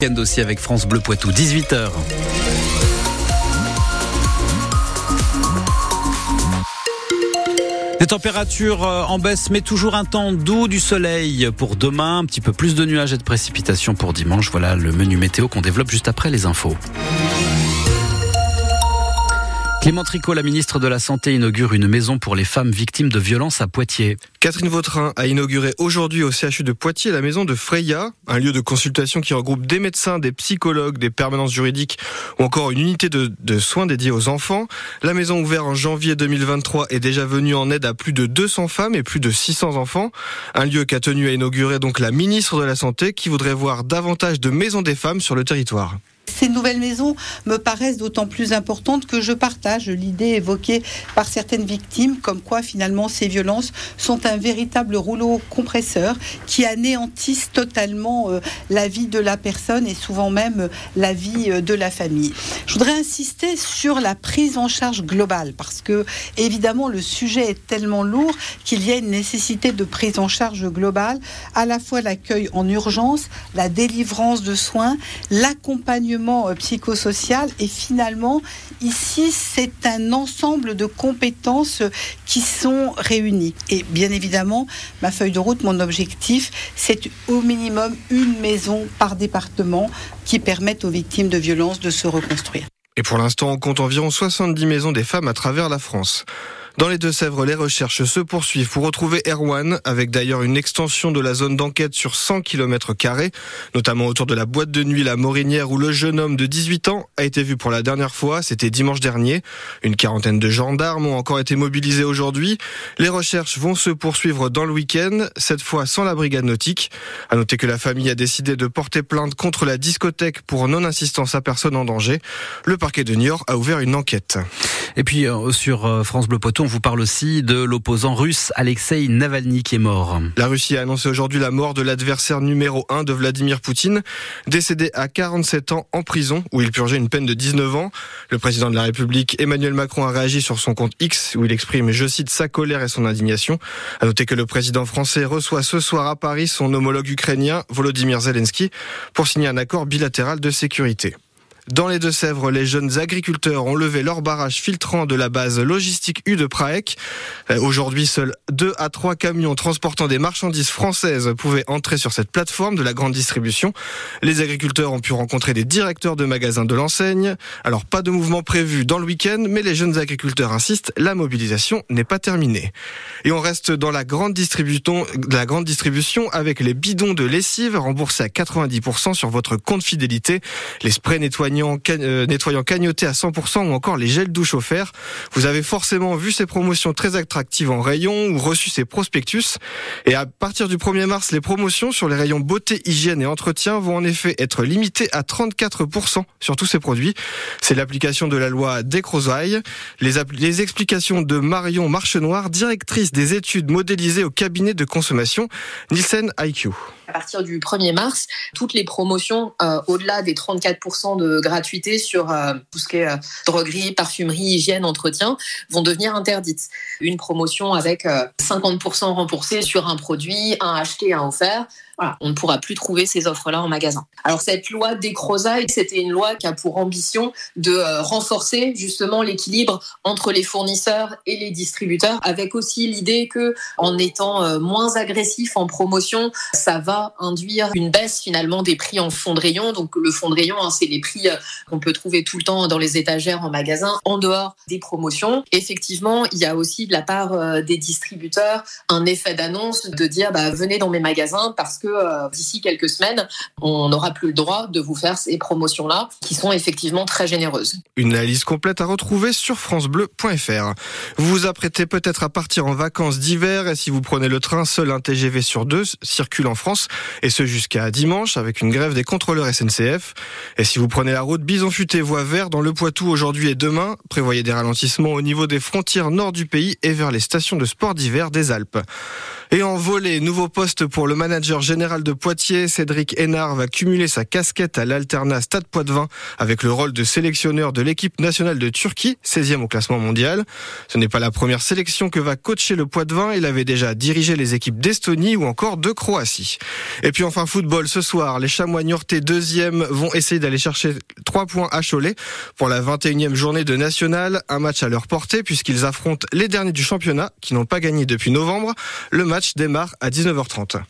Week-end aussi avec France Bleu Poitou, 18h. Des températures euh, en baisse, mais toujours un temps doux, du soleil pour demain, un petit peu plus de nuages et de précipitations pour dimanche. Voilà le menu météo qu'on développe juste après les infos. Clément Tricot, la ministre de la Santé, inaugure une maison pour les femmes victimes de violences à Poitiers. Catherine Vautrin a inauguré aujourd'hui au CHU de Poitiers la maison de Freya, un lieu de consultation qui regroupe des médecins, des psychologues, des permanences juridiques ou encore une unité de, de soins dédiée aux enfants. La maison ouverte en janvier 2023 est déjà venue en aide à plus de 200 femmes et plus de 600 enfants. Un lieu qu'a tenu à inaugurer donc la ministre de la Santé qui voudrait voir davantage de maisons des femmes sur le territoire. Ces nouvelles maisons me paraissent d'autant plus importantes que je partage l'idée évoquée par certaines victimes, comme quoi finalement ces violences sont un véritable rouleau compresseur qui anéantissent totalement euh, la vie de la personne et souvent même euh, la vie euh, de la famille. Je voudrais insister sur la prise en charge globale parce que évidemment le sujet est tellement lourd qu'il y a une nécessité de prise en charge globale, à la fois l'accueil en urgence, la délivrance de soins, l'accompagnement euh, psychosocial et finalement ici c'est un ensemble de compétences qui sont réunies et bien évidemment ma feuille de route mon objectif c'est au minimum une maison par département qui permettent aux victimes de violences de se reconstruire. Et pour l'instant, on compte environ 70 maisons des femmes à travers la France. Dans les Deux-Sèvres, les recherches se poursuivent pour retrouver Erwan, avec d'ailleurs une extension de la zone d'enquête sur 100 km notamment autour de la boîte de nuit La Morinière où le jeune homme de 18 ans a été vu pour la dernière fois, c'était dimanche dernier. Une quarantaine de gendarmes ont encore été mobilisés aujourd'hui. Les recherches vont se poursuivre dans le week-end, cette fois sans la brigade nautique. À noter que la famille a décidé de porter plainte contre la discothèque pour non-assistance à personne en danger. Le parquet de Niort a ouvert une enquête. Et puis euh, sur euh, France Bleu Poitou, vous parle aussi de l'opposant russe Alexei Navalny qui est mort. La Russie a annoncé aujourd'hui la mort de l'adversaire numéro 1 de Vladimir Poutine, décédé à 47 ans en prison où il purgeait une peine de 19 ans. Le président de la République Emmanuel Macron a réagi sur son compte X où il exprime, je cite, sa colère et son indignation. À noter que le président français reçoit ce soir à Paris son homologue ukrainien Volodymyr Zelensky pour signer un accord bilatéral de sécurité. Dans les Deux-Sèvres, les jeunes agriculteurs ont levé leur barrage filtrant de la base logistique U de Praec. Euh, aujourd'hui, seuls deux à trois camions transportant des marchandises françaises pouvaient entrer sur cette plateforme de la grande distribution. Les agriculteurs ont pu rencontrer des directeurs de magasins de l'enseigne. Alors, pas de mouvement prévu dans le week-end, mais les jeunes agriculteurs insistent, la mobilisation n'est pas terminée. Et on reste dans la grande distribution, la grande distribution avec les bidons de lessive remboursés à 90% sur votre compte fidélité, les sprays nettoyants euh, nettoyant, cagnoté à 100% ou encore les gels douche offerts. Vous avez forcément vu ces promotions très attractives en rayon ou reçu ces prospectus. Et à partir du 1er mars, les promotions sur les rayons beauté, hygiène et entretien vont en effet être limitées à 34% sur tous ces produits. C'est l'application de la loi Descrozailles. Les, les explications de Marion Marchenoir, directrice des études modélisées au cabinet de consommation Nielsen IQ. À partir du 1er mars, toutes les promotions euh, au-delà des 34% de gratuité sur euh, tout ce qui est euh, droguerie, parfumerie, hygiène, entretien vont devenir interdites. Une promotion avec 50% remboursé sur un produit, un acheté, un offert, on ne pourra plus trouver ces offres-là en magasin. Alors cette loi Descrozailles, c'était une loi qui a pour ambition de euh, renforcer justement l'équilibre entre les fournisseurs et les distributeurs, avec aussi l'idée que en étant euh, moins agressif en promotion, ça va induire une baisse finalement des prix en fond de rayon. Donc le fond de rayon, hein, c'est les prix euh, qu'on peut trouver tout le temps dans les étagères en magasin, en dehors des promotions. Effectivement, il y a aussi de la part des distributeurs un effet d'annonce de dire bah, venez dans mes magasins parce que euh, d'ici quelques semaines, on n'aura plus le droit de vous faire ces promotions-là, qui sont effectivement très généreuses. Une analyse complète à retrouver sur francebleu.fr. Vous vous apprêtez peut-être à partir en vacances d'hiver et si vous prenez le train, seul un TGV sur deux circule en France et ce jusqu'à dimanche avec une grève des contrôleurs SNCF. Et si vous prenez la route Bison Futé voie vert dans le Poitou aujourd'hui et demain, prévoyez des ralentissements au niveau des frontières nord du pays et vers les stations de sport d'hiver des Alpes. Et en volée, nouveau poste pour le manager général de Poitiers, Cédric Hénard va cumuler sa casquette à l'Alternat Stade Poitvin avec le rôle de sélectionneur de l'équipe nationale de Turquie, 16e au classement mondial. Ce n'est pas la première sélection que va coacher le Poitvin, il avait déjà dirigé les équipes d'Estonie ou encore de Croatie. Et puis enfin football, ce soir, les Chamois Niortais 2e vont essayer d'aller chercher 3 points à Cholet pour la 21e journée de national, un match à leur portée puisqu'ils affrontent les derniers du championnat qui n'ont pas gagné depuis novembre. Match démarre à 19h30.